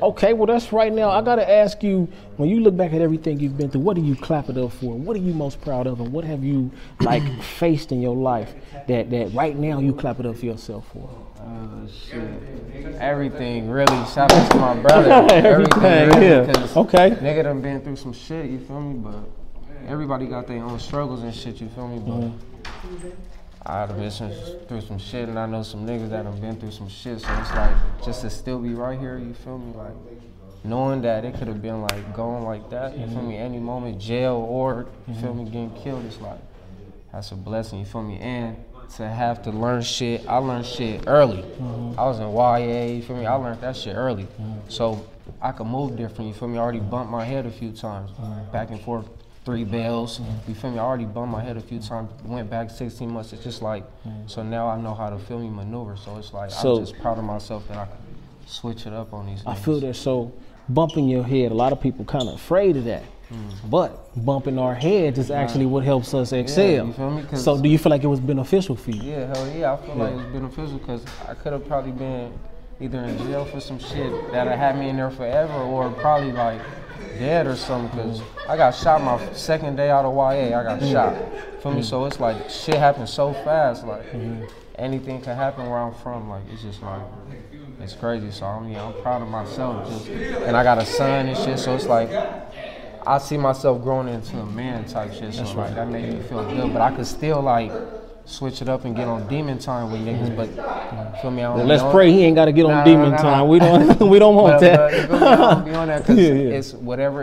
Okay, well that's right now. I gotta ask you, when you look back at everything you've been through, what do you clap it up for? What are you most proud of, and what have you like faced in your life that that right now you clap it up for yourself for? Uh, shit. Everything really. Shout out to my brother. Everything, really, yeah. Okay. Nigga done been through some shit. You feel me? But everybody got their own struggles and shit. You feel me? But Mm-hmm. I've been some, through some shit, and I know some niggas that have been through some shit. So it's like just to still be right here. You feel me? Like knowing that it could have been like going like that. You feel me? Mm-hmm. Any moment, jail or you feel me mm-hmm. getting killed. It's like that's a blessing. You feel me? And to have to learn shit, I learned shit early. Mm-hmm. I was in YA. You feel me? I learned that shit early. So I could move different. You feel me? I already bumped my head a few times, back and forth. Three bells, you feel me? I already bumped my head a few times. Went back 16 months. It's just like, mm. so now I know how to feel me maneuver. So it's like So- I'm just proud of myself that I can switch it up on these. I feel that so bumping your head. A lot of people kind of afraid of that, mm. but bumping our heads is actually what helps us excel. you feel me? 'Cause- So do you feel like it was beneficial for you? Yeah, hell yeah. I feel like it was beneficial because I could have probably been either in jail for some shit that had me in there forever or probably like dead or something because I got shot my second day out of YA. I got mm. shot. Feel me? Mm. So it's like shit happens so fast. Like mm-hmm. anything can happen where I'm from. Like it's just like it's crazy. So I mean, I'm proud of myself. Just, and I got a son and shit. So it's like I see myself growing into a man type shit. So like that made me feel good. But I could still like switch it up and get on demon time with niggas. But feel me? I let's on- pray he ain't got to get on Nah, nah, demon nah, time. We don't we don't want But, that. but, you feel me? I don't be on that 'cause Yeah, yeah. it's whatever